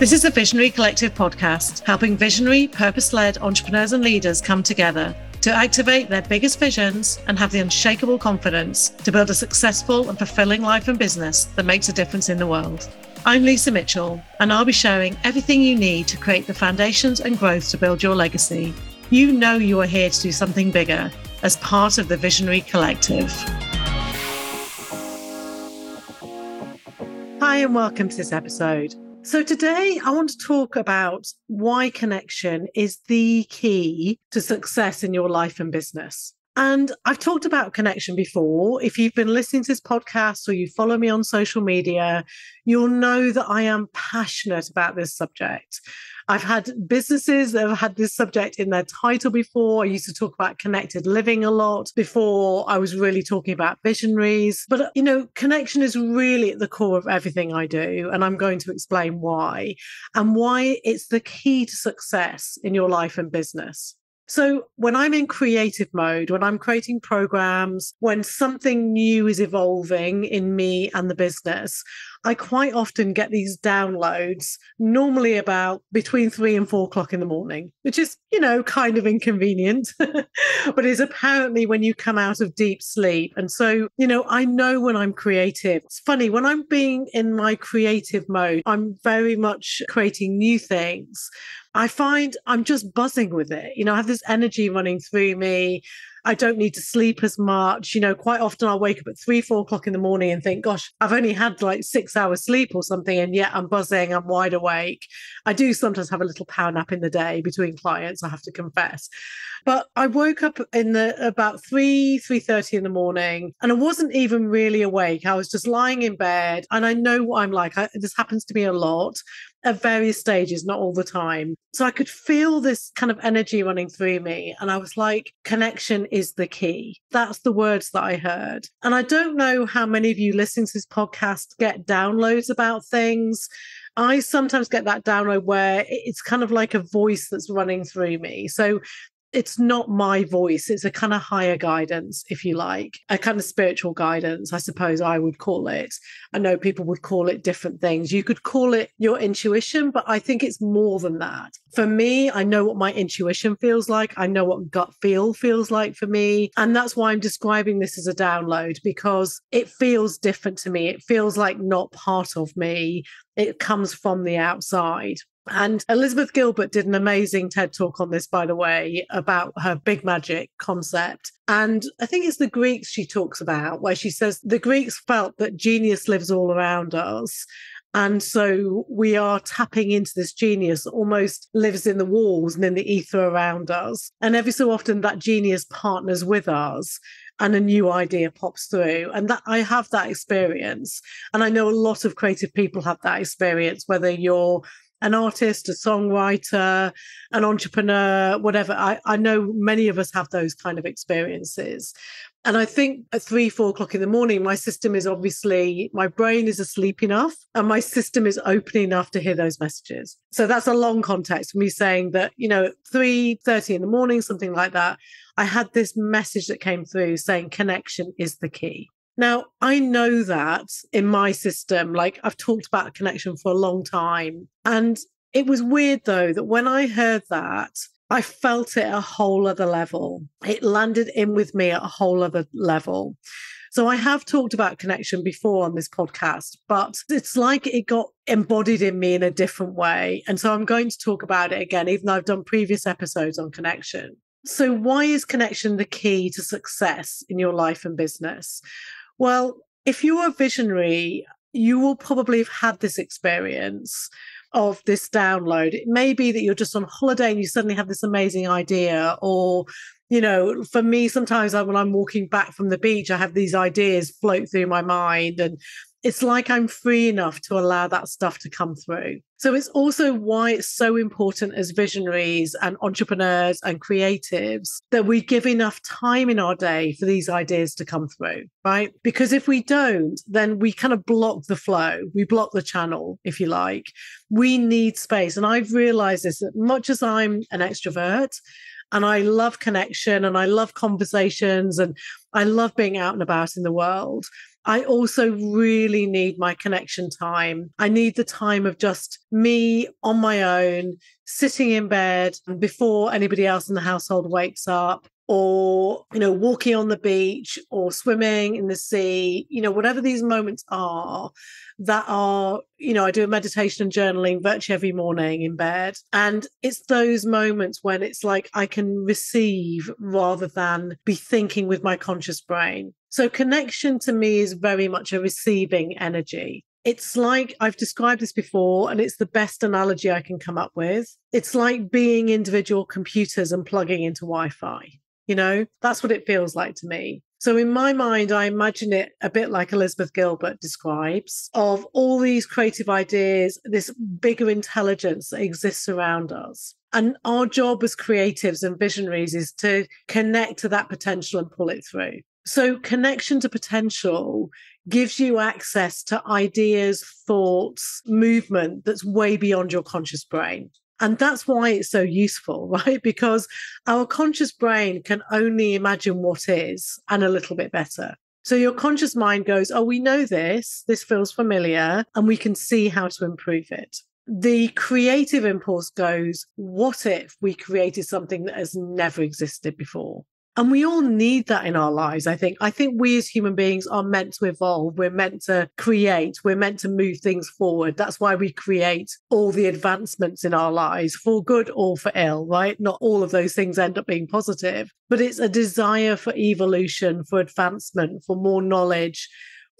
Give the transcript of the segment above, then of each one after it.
This is the Visionary Collective podcast, helping visionary, purpose led entrepreneurs and leaders come together to activate their biggest visions and have the unshakable confidence to build a successful and fulfilling life and business that makes a difference in the world. I'm Lisa Mitchell, and I'll be sharing everything you need to create the foundations and growth to build your legacy. You know you are here to do something bigger as part of the Visionary Collective. Hi, and welcome to this episode. So, today I want to talk about why connection is the key to success in your life and business. And I've talked about connection before. If you've been listening to this podcast or you follow me on social media, you'll know that I am passionate about this subject. I've had businesses that have had this subject in their title before. I used to talk about connected living a lot before I was really talking about visionaries. But, uh, you know, connection is really at the core of everything I do. And I'm going to explain why and why it's the key to success in your life and business. So, when I'm in creative mode, when I'm creating programs, when something new is evolving in me and the business, I quite often get these downloads, normally about between three and four o'clock in the morning, which is, you know, kind of inconvenient, but is apparently when you come out of deep sleep. And so, you know, I know when I'm creative. It's funny, when I'm being in my creative mode, I'm very much creating new things. I find I'm just buzzing with it. You know, I have this energy running through me. I don't need to sleep as much. You know, quite often I'll wake up at three, four o'clock in the morning and think, gosh, I've only had like six hours sleep or something. And yet I'm buzzing, I'm wide awake. I do sometimes have a little power nap in the day between clients, I have to confess. But I woke up in the about three, three thirty in the morning, and I wasn't even really awake. I was just lying in bed, and I know what I'm like. I, this happens to me a lot at various stages, not all the time. So I could feel this kind of energy running through me. And I was like, connection is the key. That's the words that I heard. And I don't know how many of you listening to this podcast get downloads about things. I sometimes get that download where it's kind of like a voice that's running through me. So it's not my voice it's a kind of higher guidance if you like a kind of spiritual guidance i suppose i would call it. I know people would call it different things. You could call it your intuition but i think it's more than that. For me i know what my intuition feels like i know what gut feel feels like for me and that's why i'm describing this as a download because it feels different to me. It feels like not part of me. It comes from the outside and Elizabeth Gilbert did an amazing TED talk on this, by the way, about her big magic concept. And I think it's the Greeks she talks about, where she says the Greeks felt that genius lives all around us. And so we are tapping into this genius almost lives in the walls and in the ether around us. And every so often that genius partners with us and a new idea pops through. And that I have that experience. And I know a lot of creative people have that experience, whether you're an artist, a songwriter, an entrepreneur, whatever. I, I know many of us have those kind of experiences. And I think at three, four o'clock in the morning, my system is obviously, my brain is asleep enough and my system is open enough to hear those messages. So that's a long context me saying that, you know, 3.30 in the morning, something like that, I had this message that came through saying connection is the key. Now, I know that in my system, like I've talked about connection for a long time. And it was weird though that when I heard that, I felt it a whole other level. It landed in with me at a whole other level. So I have talked about connection before on this podcast, but it's like it got embodied in me in a different way. And so I'm going to talk about it again, even though I've done previous episodes on connection. So, why is connection the key to success in your life and business? Well, if you're a visionary, you will probably have had this experience of this download. It may be that you're just on holiday and you suddenly have this amazing idea, or you know, for me, sometimes I, when I'm walking back from the beach, I have these ideas float through my mind, and it's like I'm free enough to allow that stuff to come through. So it's also why it's so important as visionaries and entrepreneurs and creatives that we give enough time in our day for these ideas to come through, right? Because if we don't, then we kind of block the flow. We block the channel, if you like. We need space. And I've realized this that much as I'm an extrovert, and I love connection and I love conversations and I love being out and about in the world. I also really need my connection time. I need the time of just me on my own, sitting in bed before anybody else in the household wakes up, or you know walking on the beach or swimming in the sea you know whatever these moments are that are you know i do a meditation and journaling virtually every morning in bed and it's those moments when it's like i can receive rather than be thinking with my conscious brain so connection to me is very much a receiving energy it's like I've described this before, and it's the best analogy I can come up with. It's like being individual computers and plugging into Wi Fi. You know, that's what it feels like to me. So in my mind, I imagine it a bit like Elizabeth Gilbert describes of all these creative ideas, this bigger intelligence that exists around us. And our job as creatives and visionaries is to connect to that potential and pull it through. So connection to potential gives you access to ideas, thoughts, movement that's way beyond your conscious brain. And that's why it's so useful, right? Because our conscious brain can only imagine what is and a little bit better. So your conscious mind goes, Oh, we know this, this feels familiar, and we can see how to improve it. The creative impulse goes, What if we created something that has never existed before? And we all need that in our lives, I think. I think we as human beings are meant to evolve. We're meant to create. We're meant to move things forward. That's why we create all the advancements in our lives for good or for ill, right? Not all of those things end up being positive, but it's a desire for evolution, for advancement, for more knowledge,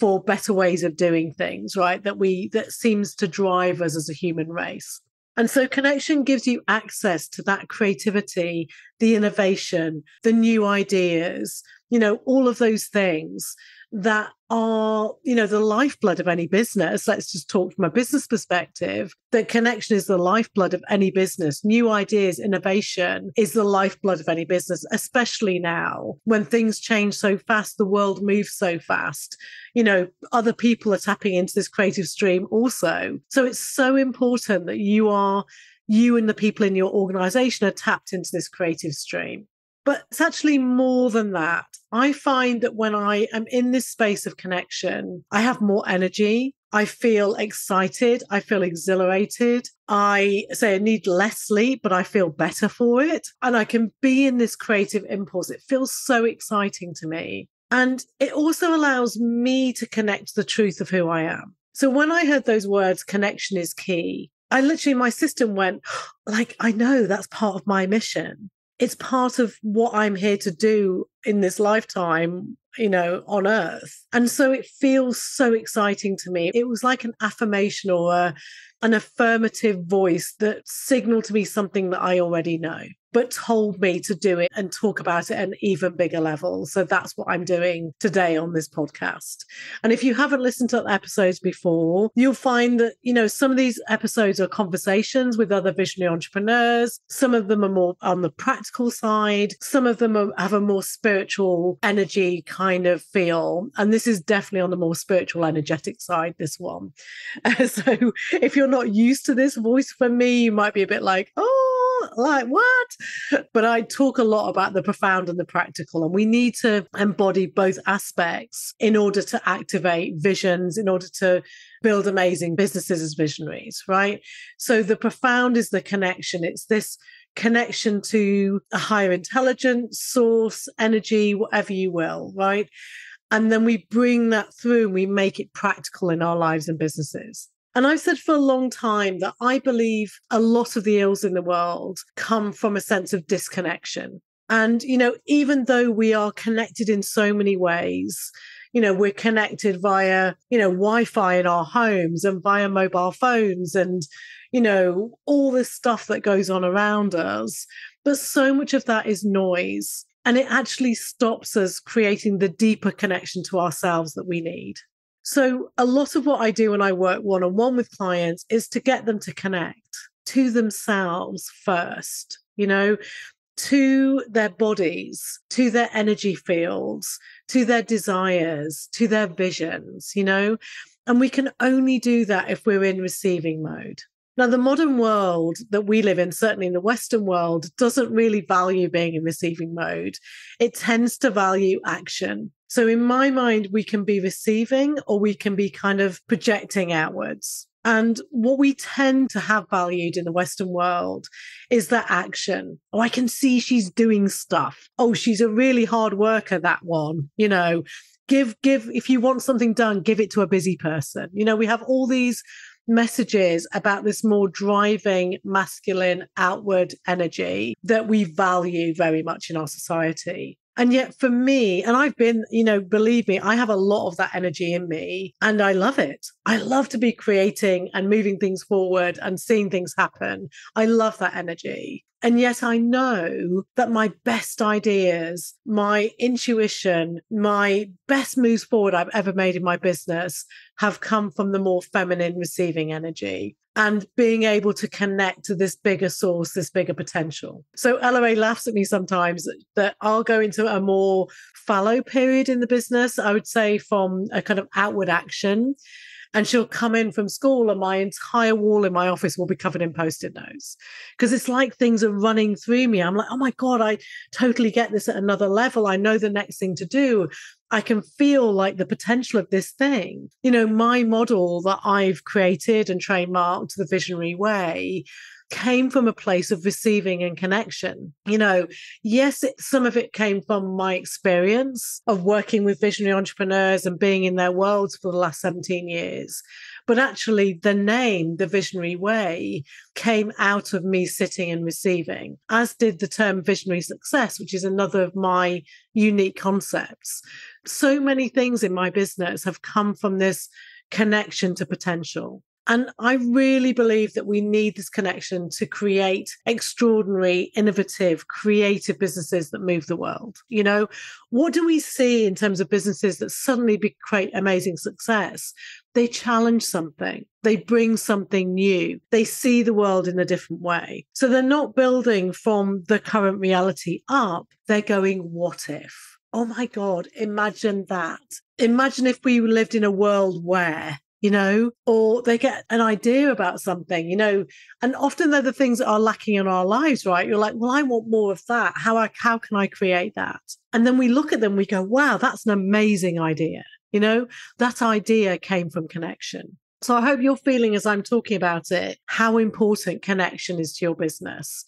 for better ways of doing things, right? That we, that seems to drive us as a human race. And so connection gives you access to that creativity, the innovation, the new ideas, you know, all of those things that are, you know, the lifeblood of any business. Let's just talk from a business perspective. That connection is the lifeblood of any business. New ideas, innovation is the lifeblood of any business, especially now when things change so fast, the world moves so fast. You know, other people are tapping into this creative stream also. So it's so important that you are you and the people in your organization are tapped into this creative stream. But it's actually more than that. I find that when I am in this space of connection, I have more energy. I feel excited. I feel exhilarated. I say I need less sleep, but I feel better for it. And I can be in this creative impulse. It feels so exciting to me. And it also allows me to connect the truth of who I am. So when I heard those words, connection is key, I literally, my system went, like, I know that's part of my mission it's part of what I'm here to do in this lifetime, you know, on earth. And so it feels so exciting to me. It was like an affirmation or a, an affirmative voice that signaled to me something that I already know but told me to do it and talk about it at an even bigger level. So that's what I'm doing today on this podcast. And if you haven't listened to episodes before, you'll find that, you know, some of these episodes are conversations with other visionary entrepreneurs. Some of them are more on the practical side. Some of them are, have a more spiritual energy kind of feel. And this is definitely on the more spiritual, energetic side, this one. so if you're not used to this voice from me, you might be a bit like, oh, like what? But I talk a lot about the profound and the practical, and we need to embody both aspects in order to activate visions, in order to build amazing businesses as visionaries, right? So the profound is the connection. It's this connection to a higher intelligence, source, energy, whatever you will, right? And then we bring that through and we make it practical in our lives and businesses. And I've said for a long time that I believe a lot of the ills in the world come from a sense of disconnection. And, you know, even though we are connected in so many ways, you know, we're connected via, you know, Wi Fi in our homes and via mobile phones and, you know, all this stuff that goes on around us. But so much of that is noise. And it actually stops us creating the deeper connection to ourselves that we need. So, a lot of what I do when I work one on one with clients is to get them to connect to themselves first, you know, to their bodies, to their energy fields, to their desires, to their visions, you know. And we can only do that if we're in receiving mode. Now, the modern world that we live in, certainly in the Western world, doesn't really value being in receiving mode. It tends to value action. So, in my mind, we can be receiving or we can be kind of projecting outwards. And what we tend to have valued in the Western world is that action. Oh, I can see she's doing stuff. Oh, she's a really hard worker, that one. You know, give, give, if you want something done, give it to a busy person. You know, we have all these messages about this more driving masculine outward energy that we value very much in our society. And yet, for me, and I've been, you know, believe me, I have a lot of that energy in me and I love it. I love to be creating and moving things forward and seeing things happen. I love that energy. And yet I know that my best ideas, my intuition, my best moves forward I've ever made in my business have come from the more feminine receiving energy and being able to connect to this bigger source, this bigger potential. So LOA laughs at me sometimes that I'll go into a more fallow period in the business, I would say from a kind of outward action and she'll come in from school and my entire wall in my office will be covered in post-it notes. Because it's like things are running through me. I'm like oh my god i totally get this at another level. I know the next thing to do. I can feel like the potential of this thing. You know, my model that I've created and trademarked the visionary way came from a place of receiving and connection. You know, yes, it, some of it came from my experience of working with visionary entrepreneurs and being in their worlds for the last 17 years. But actually, the name, the visionary way, came out of me sitting and receiving, as did the term visionary success, which is another of my unique concepts. So many things in my business have come from this connection to potential. And I really believe that we need this connection to create extraordinary, innovative, creative businesses that move the world. You know, what do we see in terms of businesses that suddenly be, create amazing success? They challenge something, they bring something new, they see the world in a different way. So they're not building from the current reality up, they're going, what if? Oh my God, imagine that. Imagine if we lived in a world where you know, or they get an idea about something, you know, and often they're the things that are lacking in our lives, right? You're like, well, I want more of that. How I, how can I create that? And then we look at them, we go, wow, that's an amazing idea. You know, that idea came from connection. So I hope you're feeling as I'm talking about it, how important connection is to your business.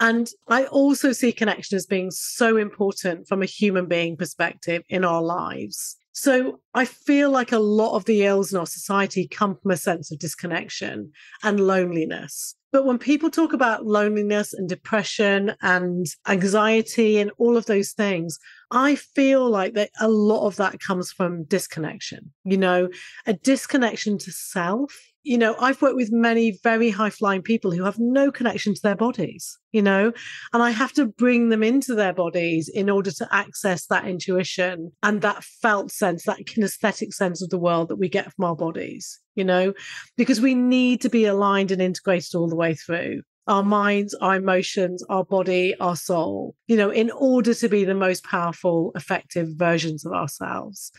And I also see connection as being so important from a human being perspective in our lives. So I feel like a lot of the ills in our society come from a sense of disconnection and loneliness. But when people talk about loneliness and depression and anxiety and all of those things, I feel like that a lot of that comes from disconnection, you know, a disconnection to self you know, I've worked with many very high flying people who have no connection to their bodies, you know, and I have to bring them into their bodies in order to access that intuition and that felt sense, that kinesthetic sense of the world that we get from our bodies, you know, because we need to be aligned and integrated all the way through our minds, our emotions, our body, our soul, you know, in order to be the most powerful, effective versions of ourselves.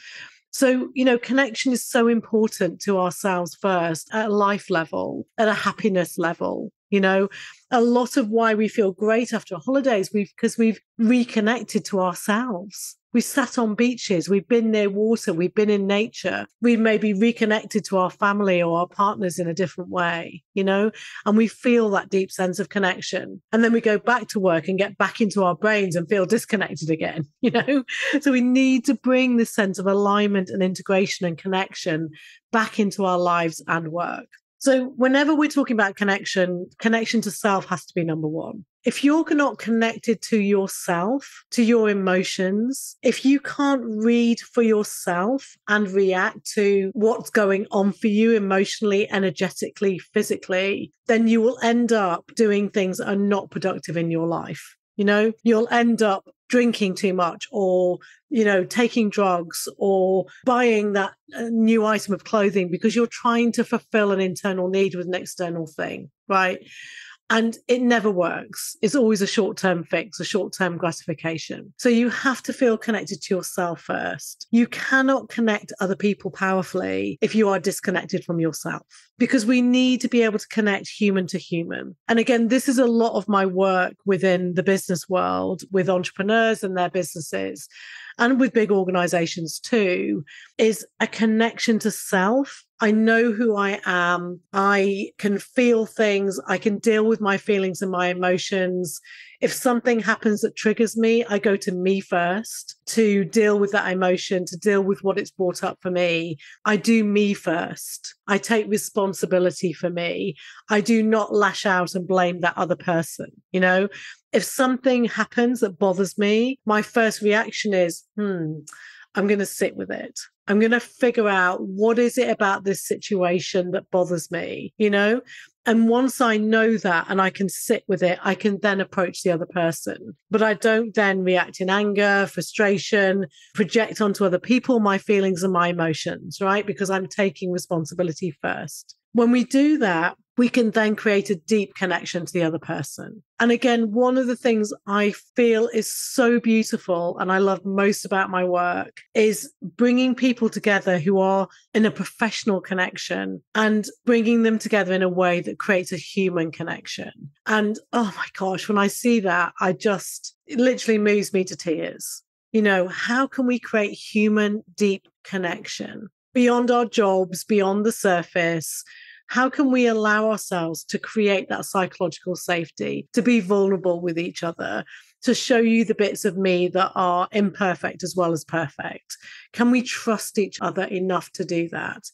So, you know, connection is so important to ourselves first at a life level, at a happiness level. You know, a lot of why we feel great after holidays, we've because we've reconnected to ourselves. We sat on beaches, we've been near water, we've been in nature, we've maybe reconnected to our family or our partners in a different way, you know, and we feel that deep sense of connection. And then we go back to work and get back into our brains and feel disconnected again, you know. So we need to bring this sense of alignment and integration and connection back into our lives and work. So, whenever we're talking about connection, connection to self has to be number one. If you're not connected to yourself, to your emotions, if you can't read for yourself and react to what's going on for you emotionally, energetically, physically, then you will end up doing things that are not productive in your life. You know, you'll end up drinking too much or you know taking drugs or buying that uh, new item of clothing because you're trying to fulfill an internal need with an external thing right And it never works. It's always a short term fix, a short term gratification. So you have to feel connected to yourself first. You cannot connect other people powerfully if you are disconnected from yourself because we need to be able to connect human to human. And again, this is a lot of my work within the business world with entrepreneurs and their businesses and with big organizations too, is a connection to self. I know who I am. I can feel things. I can deal with my feelings and my emotions. If something happens that triggers me, I go to me first to deal with that emotion, to deal with what it's brought up for me. I do me first. I take responsibility for me. I do not lash out and blame that other person. You know, if something happens that bothers me, my first reaction is, hmm, I'm going to sit with it. I'm going to figure out what is it about this situation that bothers me, you know? And once I know that and I can sit with it, I can then approach the other person. But I don't then react in anger, frustration, project onto other people my feelings and my emotions, right? Because I'm taking responsibility first. When we do that, we can then create a deep connection to the other person. And again, one of the things I feel is so beautiful and I love most about my work is bringing people together who are in a professional connection and bringing them together in a way that creates a human connection. And oh my gosh, when I see that, I just, it literally moves me to tears. You know, how can we create human, deep connection beyond our jobs, beyond the surface? how can we allow ourselves to create that psychological safety, to be vulnerable with each other, to show you the bits of me that are imperfect as well as perfect? Can we trust each other enough to do that?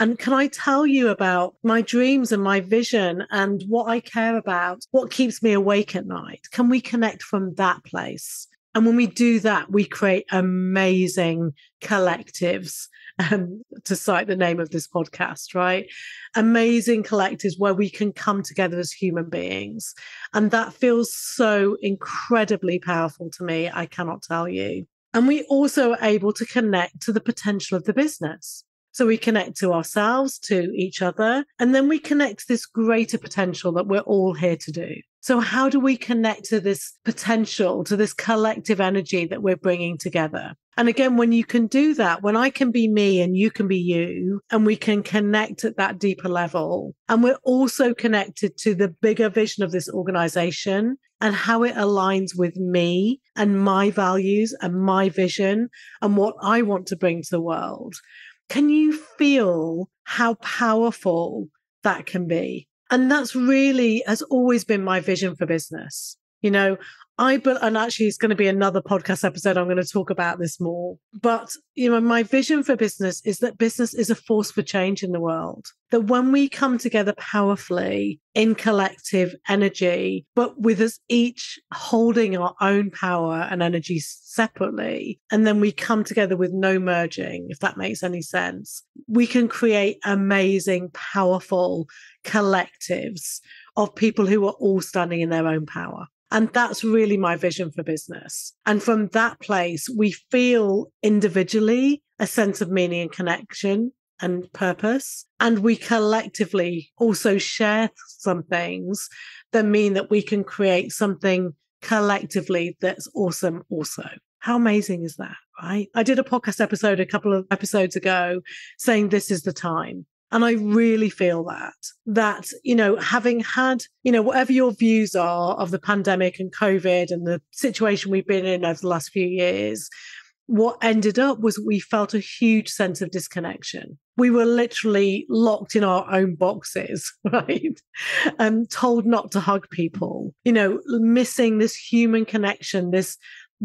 And can I tell you about my dreams and my vision and what I care about, what keeps me awake at night? Can we connect from that place? And when we do that, we create amazing collectives um, to cite the name of this podcast, right? Amazing collectives where we can come together as human beings. And that feels so incredibly powerful to me. I cannot tell you. And we also are able to connect to the potential of the business. So we connect to ourselves, to each other, and then we connect to this greater potential that we're all here to do. So, how do we connect to this potential, to this collective energy that we're bringing together? And again, when you can do that, when I can be me and you can be you, and we can connect at that deeper level, and we're also connected to the bigger vision of this organization and how it aligns with me and my values and my vision and what I want to bring to the world. Can you feel how powerful that can be? And that's really has always been my vision for business. You know, I but and actually it's going to be another podcast episode. I'm going to talk about this more. But you know, my vision for business is that business is a force for change in the world. That when we come together powerfully in collective energy, but with us each holding our own power and energy separately, and then we come together with no merging, if that makes any sense, we can create amazing, powerful collectives of people who are all standing in their own power. And that's really my vision for business. And from that place, we feel individually a sense of meaning and connection and purpose. And we collectively also share some things that mean that we can create something collectively that's awesome also. How amazing is that, right? I did a podcast episode a couple of episodes ago saying this is the time. And I really feel that, that, you know, having had, you know, whatever your views are of the pandemic and COVID and the situation we've been in over the last few years, what ended up was we felt a huge sense of disconnection. We were literally locked in our own boxes, right? And told not to hug people, you know, missing this human connection, this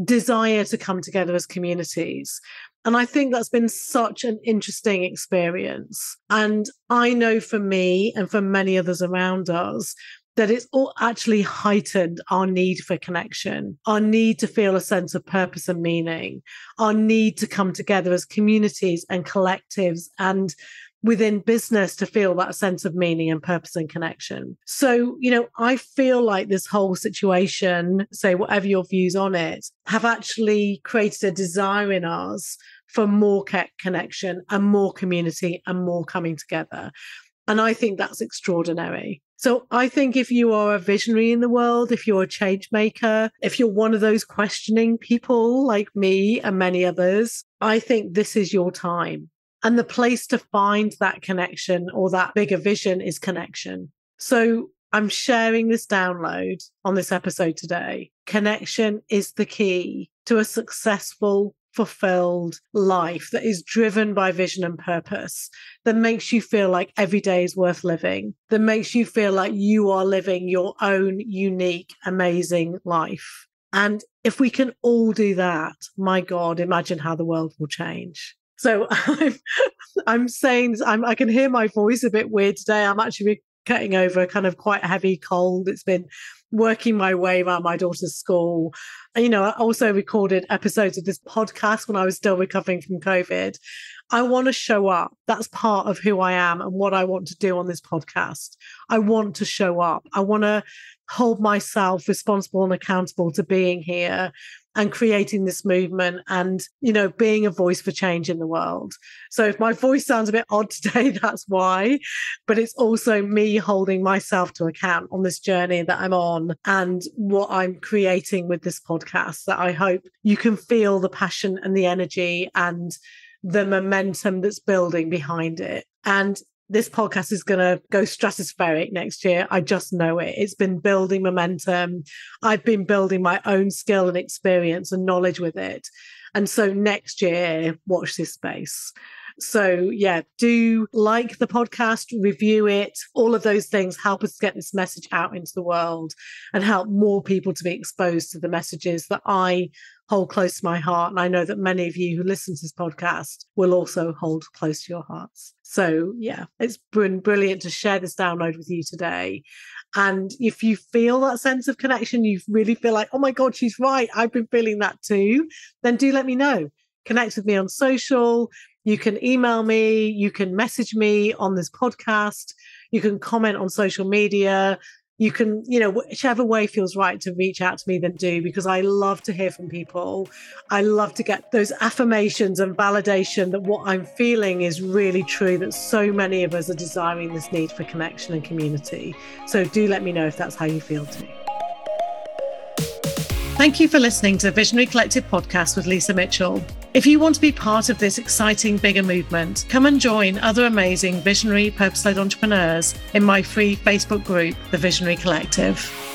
desire to come together as communities. And I think that's been such an interesting experience. And I know for me and for many others around us, that it's all actually heightened our need for connection, our need to feel a sense of purpose and meaning, our need to come together as communities and collectives and within business to feel that sense of meaning and purpose and connection. So, you know, I feel like this whole situation, say whatever your views on it, have actually created a desire in us for more connection and more community and more coming together. And I think that's extraordinary. So I think if you are a visionary in the world, if you're a change maker, if you're one of those questioning people like me and many others, I think this is your time. And the place to find that connection or that bigger vision is connection. So I'm sharing this download on this episode today. Connection is the key to a successful, fulfilled life that is driven by vision and purpose, that makes you feel like every day is worth living, that makes you feel like you are living your own unique, amazing life. And if we can all do that, my God, imagine how the world will change. So I'm, I'm saying I'm, I can hear my voice a bit weird today. I'm actually getting over kind of quite heavy cold. It's been working my way around my daughter's school. You know, I also recorded episodes of this podcast when I was still recovering from COVID. I want to show up. That's part of who I am and what I want to do on this podcast. I want to show up. I want to hold myself responsible and accountable to being here and creating this movement and you know being a voice for change in the world. So if my voice sounds a bit odd today that's why but it's also me holding myself to account on this journey that i'm on and what i'm creating with this podcast that i hope you can feel the passion and the energy and the momentum that's building behind it. And this podcast is going to go stratospheric next year. I just know it. It's been building momentum. I've been building my own skill and experience and knowledge with it. And so next year, watch this space. So, yeah, do like the podcast, review it. All of those things help us get this message out into the world and help more people to be exposed to the messages that I hold close to my heart. And I know that many of you who listen to this podcast will also hold close to your hearts. So, yeah, it's been brilliant to share this download with you today. And if you feel that sense of connection, you really feel like, oh my God, she's right. I've been feeling that too. Then do let me know. Connect with me on social. You can email me, you can message me on this podcast, you can comment on social media. You can, you know, whichever way feels right to reach out to me, then do because I love to hear from people. I love to get those affirmations and validation that what I'm feeling is really true, that so many of us are desiring this need for connection and community. So do let me know if that's how you feel too. Thank you for listening to the Visionary Collective podcast with Lisa Mitchell. If you want to be part of this exciting bigger movement, come and join other amazing visionary purpose led entrepreneurs in my free Facebook group, The Visionary Collective.